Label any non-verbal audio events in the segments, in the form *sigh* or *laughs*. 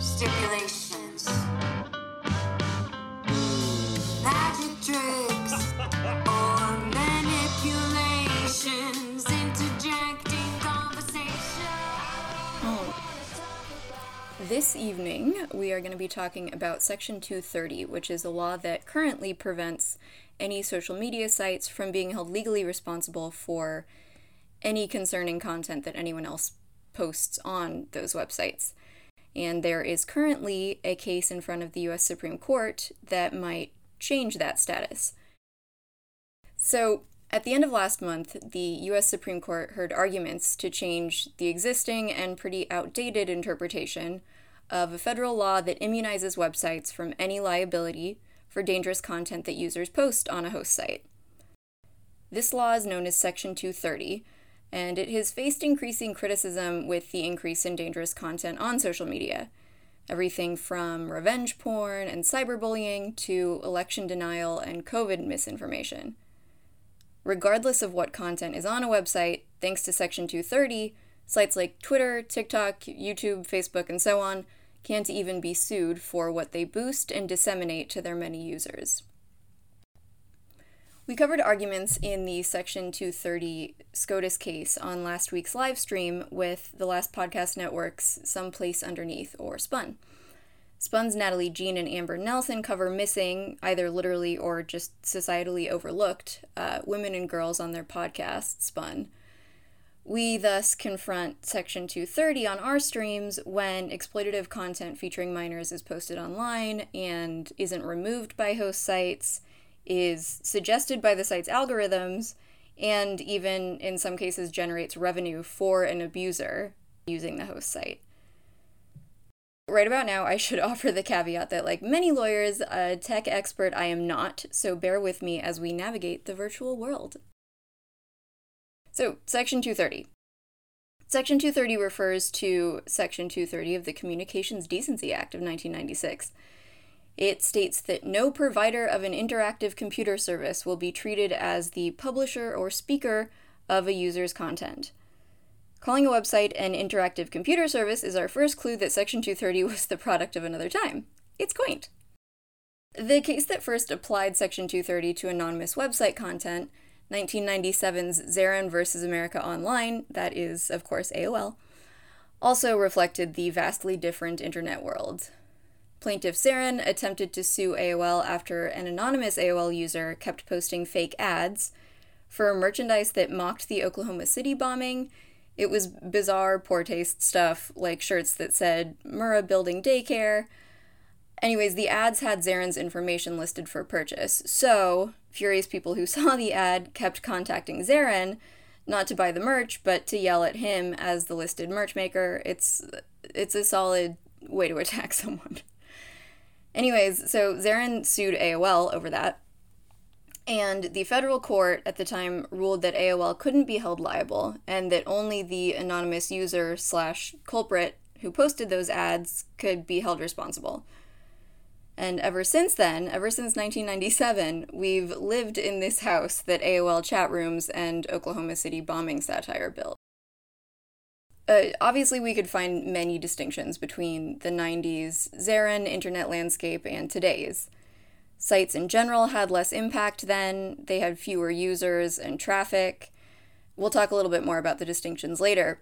stipulations, magic tricks, or manipulations, interjecting conversation. This evening, we are going to be talking about Section 230, which is a law that currently prevents any social media sites from being held legally responsible for any concerning content that anyone else posts on those websites. And there is currently a case in front of the US Supreme Court that might change that status. So, at the end of last month, the US Supreme Court heard arguments to change the existing and pretty outdated interpretation of a federal law that immunizes websites from any liability for dangerous content that users post on a host site. This law is known as Section 230, and it has faced increasing criticism with the increase in dangerous content on social media. Everything from revenge porn and cyberbullying to election denial and COVID misinformation. Regardless of what content is on a website, thanks to Section 230, sites like Twitter, TikTok, YouTube, Facebook, and so on can't even be sued for what they boost and disseminate to their many users. We covered arguments in the Section 230 SCOTUS case on last week's live stream with the Last Podcast Network's Someplace Underneath, or SPUN. Spun's Natalie Jean and Amber Nelson cover missing, either literally or just societally overlooked, uh, women and girls on their podcast, Spun. We thus confront Section 230 on our streams when exploitative content featuring minors is posted online and isn't removed by host sites, is suggested by the site's algorithms, and even in some cases generates revenue for an abuser using the host site. Right about now, I should *laughs* offer the caveat that, like many lawyers, a tech expert I am not, so bear with me as we navigate the virtual world. So, Section 230. Section 230 refers to Section 230 of the Communications Decency Act of 1996. It states that no provider of an interactive computer service will be treated as the publisher or speaker of a user's content. Calling a website an interactive computer service is our first clue that Section 230 *laughs* was the product of another time. It's quaint. The case that first applied Section 230 to anonymous website content, 1997's Zeran versus America Online, that is, of course, AOL, also reflected the vastly different internet world. Plaintiff Zeran attempted to sue AOL after an anonymous AOL user kept posting fake ads for merchandise that mocked the Oklahoma City bombing it was bizarre, poor taste stuff, like shirts that said Murrah Building Daycare. Anyways, the ads had Zeran's information listed for purchase, so furious people who *laughs* saw the ad kept contacting Zeran, not to buy the merch, but to yell at him as the listed merch maker. It's it's a solid way to attack *laughs* someone. Anyways, so Zeran sued AOL over that. And the federal court at the time ruled that AOL couldn't be held liable and that only the anonymous user slash culprit who posted those ads could be held responsible. And ever since then, ever since 1997, we've lived in this house that AOL chat rooms and Oklahoma City bombing satire built. Uh, obviously, we could find many distinctions between the 90s Zeran internet landscape and today's. Sites in general had less impact then, they had fewer users and traffic. We'll talk a little bit more about the distinctions later.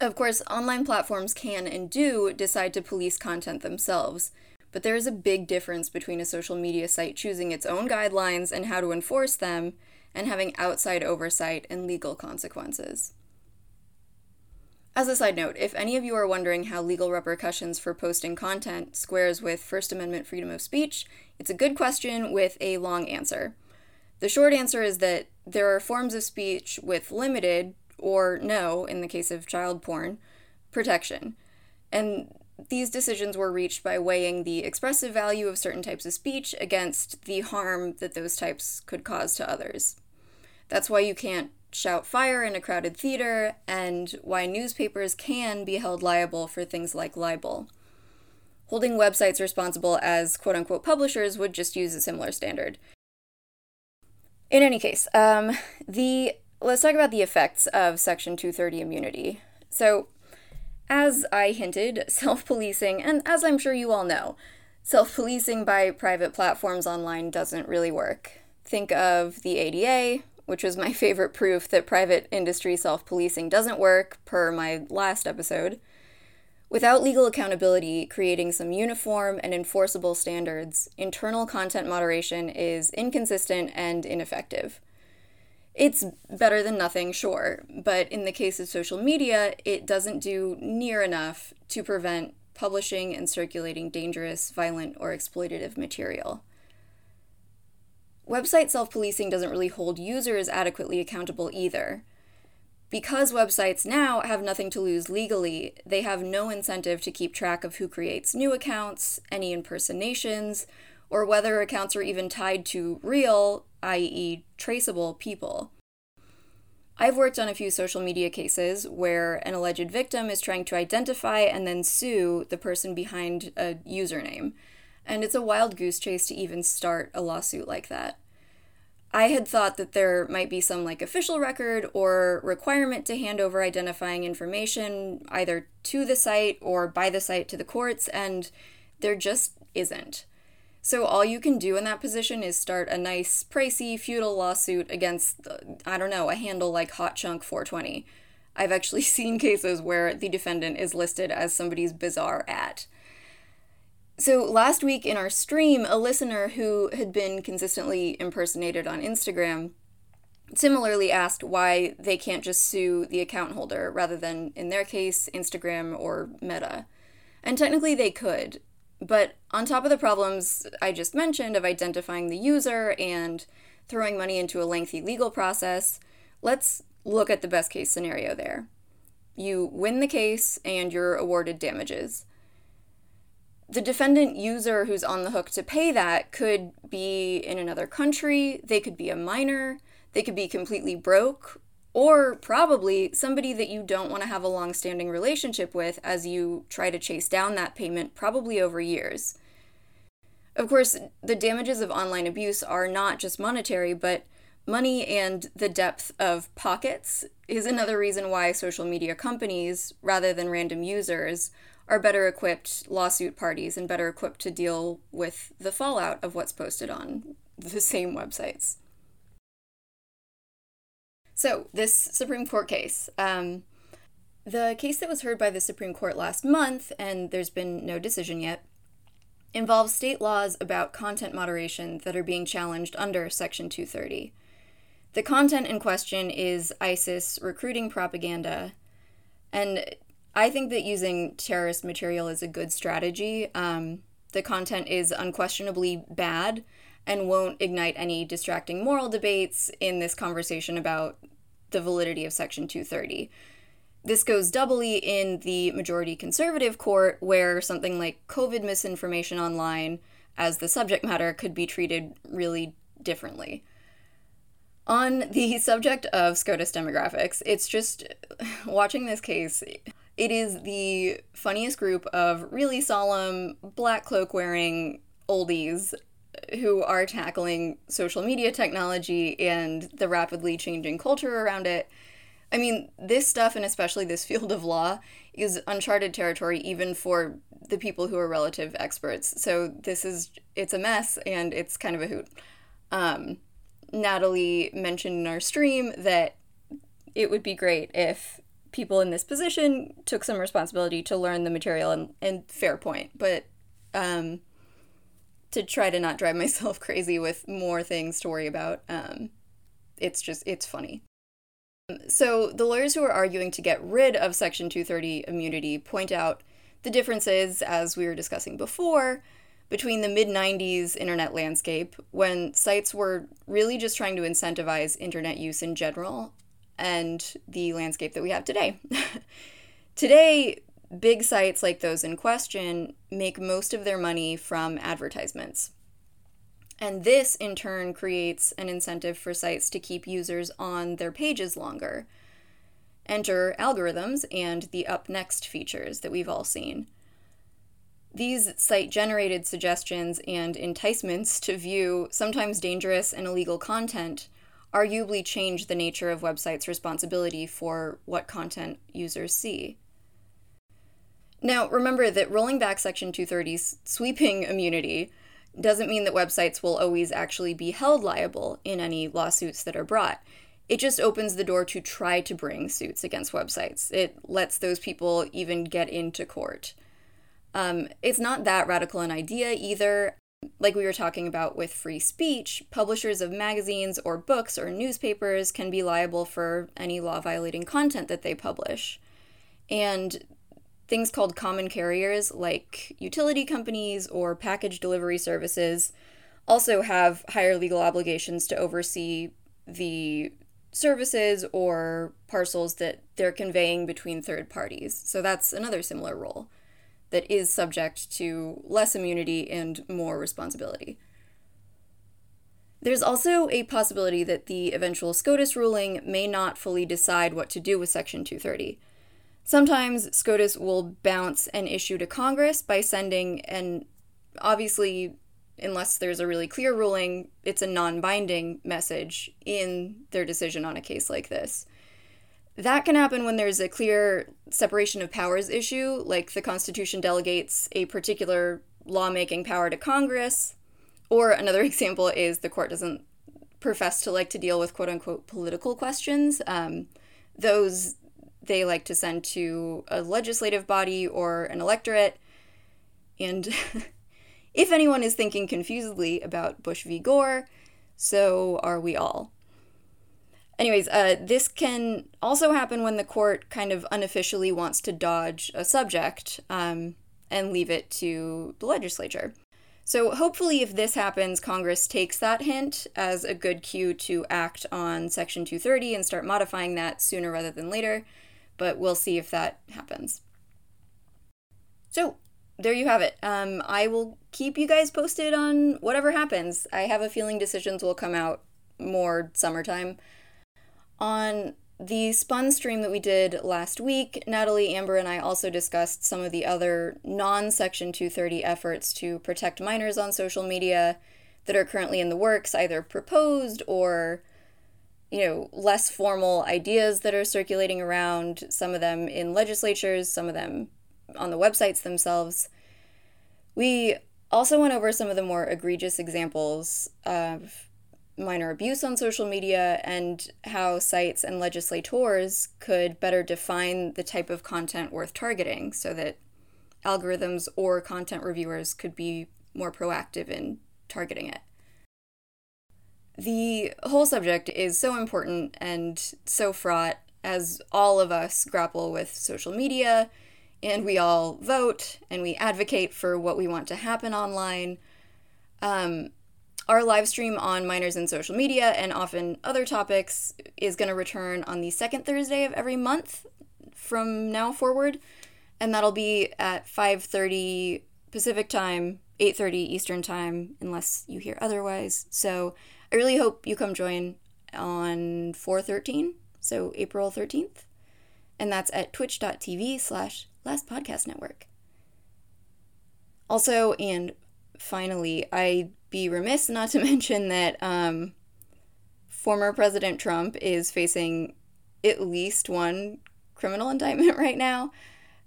Of course, online platforms can and do decide to police content themselves, but there is a big difference between a social media site choosing its own guidelines and how to enforce them and having outside oversight and legal consequences. As a side note, if any of you are wondering how legal repercussions for posting content squares with First Amendment freedom of speech, it's a good question with a long answer. The short answer is that there are forms of speech with limited, or no, in the case of child porn, protection. And these decisions were reached by weighing the expressive value of certain types of speech against the harm that those types could cause to others. That's why you can't shout fire in a crowded theater, and why newspapers can be held liable for things like libel. Holding websites responsible as quote unquote publishers would just use a similar standard. In any case, um, the let's talk about the effects of Section 230 immunity. So, As I hinted, *laughs* self policing, and as I'm sure you all know, self policing by private platforms online doesn't really work. Think of the ADA, which was my favorite proof that private industry self policing doesn't work, per my last episode. Without legal accountability, creating some uniform and enforceable standards, internal content moderation is inconsistent and ineffective. It's better than nothing, sure, but in the case of social media, it doesn't do near enough to prevent publishing and circulating dangerous, violent, or exploitative material. Website self policing doesn't really hold users adequately accountable either. Because websites now have nothing to lose legally, they have no incentive to keep track of who creates new accounts, any impersonations, or whether accounts are even tied to real, i.e., traceable people. I've worked on a few social media cases where an alleged victim is trying to identify and then sue the person behind a username, and it's a wild goose chase to even start a lawsuit like that. I had thought that there might be some like official record or requirement to hand over identifying information either to the site or by the site to the courts, and there just isn't. So all you can do in that position is start a nice, pricey, feudal lawsuit against, uh, I don't know, a handle like Hot Chunk 420. I've actually *laughs* seen cases where the defendant is listed as somebody's bizarre at. So last week in our stream, a listener who had been consistently impersonated on Instagram similarly asked why they can't just sue the account holder rather than, in their case, Instagram or Meta. And technically they could, but on top of the problems I just mentioned of identifying the user and throwing money into a lengthy legal process, let's look at the best case scenario there. You win the case and you're awarded damages. The defendant user who's on the hook to pay that could be in another country, they could be a minor, they could be completely broke, or probably somebody that you don't want to have a long standing relationship with as you try to chase down that payment, probably over years. Of course, the damages of online abuse are not just monetary, but money and the depth of pockets is another reason why social media companies, rather than random users, are better equipped lawsuit parties and better equipped to deal with the fallout of what's posted on the *laughs* same websites. So, this Supreme Court case. Um, the case that was heard by the Supreme Court last month, and there's been no decision yet, involves state laws about content moderation that are being challenged under Section 230. The content in question is ISIS recruiting propaganda, and I think that using terrorist material is a good strategy. Um, the content is unquestionably bad and won't ignite any distracting moral debates in this conversation about the validity of Section 230. This goes doubly in the majority conservative court, where something like COVID misinformation online as the subject matter could be treated really differently. On the *laughs* subject of SCOTUS demographics, it's just *laughs* watching this case, it is the funniest group of really solemn, black cloak wearing oldies who are tackling social media technology and the rapidly changing culture around it. I mean, this stuff, and especially this field of law, is uncharted territory even for the people who are relative experts. So this is, it's a mess and it's kind of a hoot. Um, Natalie mentioned in our stream that it would be great if people in this position took some responsibility to learn the material and, and fair point. But um, to try to not drive *laughs* myself crazy with more things to worry about. Um, it's just, it's funny. So, the lawyers who are arguing to get rid of Section 230 immunity point out the differences, as we were discussing before, between the mid 90s internet landscape, when sites were really just trying to incentivize internet use in general, and the landscape that we have today. *laughs* today, big sites like those in question make most of their money from advertisements. And this, in turn, creates an incentive for sites to keep users on their pages longer. Enter algorithms and the up next features that we've all seen. These site generated suggestions and enticements to view sometimes dangerous and illegal content arguably change the nature of websites' responsibility for what content users see. Now, remember that rolling back Section 230's sweeping *laughs* immunity doesn't mean that websites will always actually be held liable in any lawsuits that are brought. It just opens the door to try to bring suits against websites. It lets those people even get into court. Um, it's not that radical an idea either. Like we were talking about with free speech, publishers of magazines or books or newspapers can be liable for any law violating content that they publish. And things called common carriers, like utility companies or package delivery services, also have higher legal obligations to oversee the services or parcels that they're conveying between third parties. So that's another similar role that is subject to less immunity and more responsibility. There's also a possibility that the eventual SCOTUS ruling may not fully decide what to do with Section 230. Sometimes SCOTUS will bounce an issue to Congress by sending an obviously unless there's a really clear ruling, it's a non binding message in their decision on a case like this. That can happen when there's a clear separation of powers issue, like the Constitution delegates a particular lawmaking power to Congress. Or another *laughs* example is the court doesn't profess to like to deal with quote unquote political questions. Um, those they like to send to a legislative body or an electorate. And *laughs* If anyone is thinking confusedly about Bush v. Gore, so are we all. Anyways, uh, this can also happen when the court kind of unofficially wants to dodge a subject um, and leave it to the legislature. So, hopefully, if this happens, Congress takes that hint as a good cue to act on Section 230 and start modifying that sooner rather than later, but we'll see if that happens. So, there you have it. Um, I will keep you guys posted on whatever happens. I have a feeling decisions will come out more summertime. On the spun stream that we did last week, Natalie, Amber, and I also discussed some of the other non Section 230 efforts to protect minors on social media that are currently in the works, either proposed or you know, less formal ideas that are circulating around, some of them in legislatures, some of them on the websites themselves. We also went over some of the more egregious examples of minor abuse on social media and how sites and legislators could better define the type of content worth targeting so that algorithms or content reviewers could be more proactive in targeting it. The whole subject is so important and so fraught as all of us grapple with social media and we all vote and we advocate for what we want to happen online. Um, our live stream on minors and social media and often other topics is going to return on the second Thursday of every month from now forward, and that'll be at 5:30 Pacific time, 8:30 Eastern time, unless you hear otherwise. So I really hope you come join on 413, so April 13th, and that's at twitch.tv slash Last Podcast Network. Also, and finally, I'd be remiss not to *laughs* mention that um, former President Trump is facing at least one criminal indictment *laughs* right now.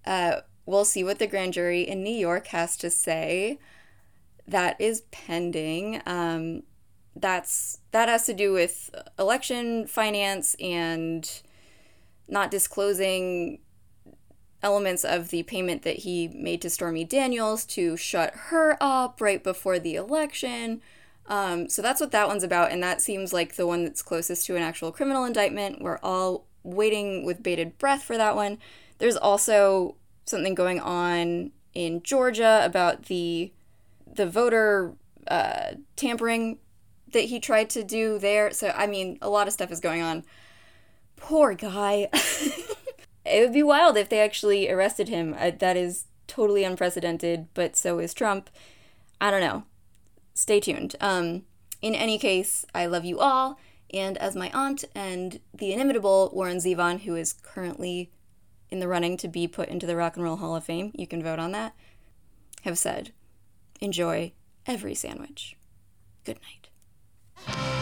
Uh, we'll see what the grand jury in New York has to say. That is pending. Um, that's that has to do with election finance and not disclosing elements of the payment that he made to Stormy Daniels to shut her up right before the election. Um, so that's what that one's about, and that seems like the one that's closest to an actual criminal indictment. We're all waiting with bated breath for that one. There's also something going on in Georgia about the the voter uh, tampering that he tried to do there. So I mean, a lot of stuff is going on. Poor guy. *laughs* It would be wild if they actually arrested him. Uh, that is totally unprecedented, but so is Trump. I don't know. Stay tuned. Um, in any case, I love you all, and as my aunt and the inimitable Warren Zevon, who is currently in the running to be put into the Rock and Roll Hall of Fame, you can vote on that, have said, enjoy every sandwich. Good night.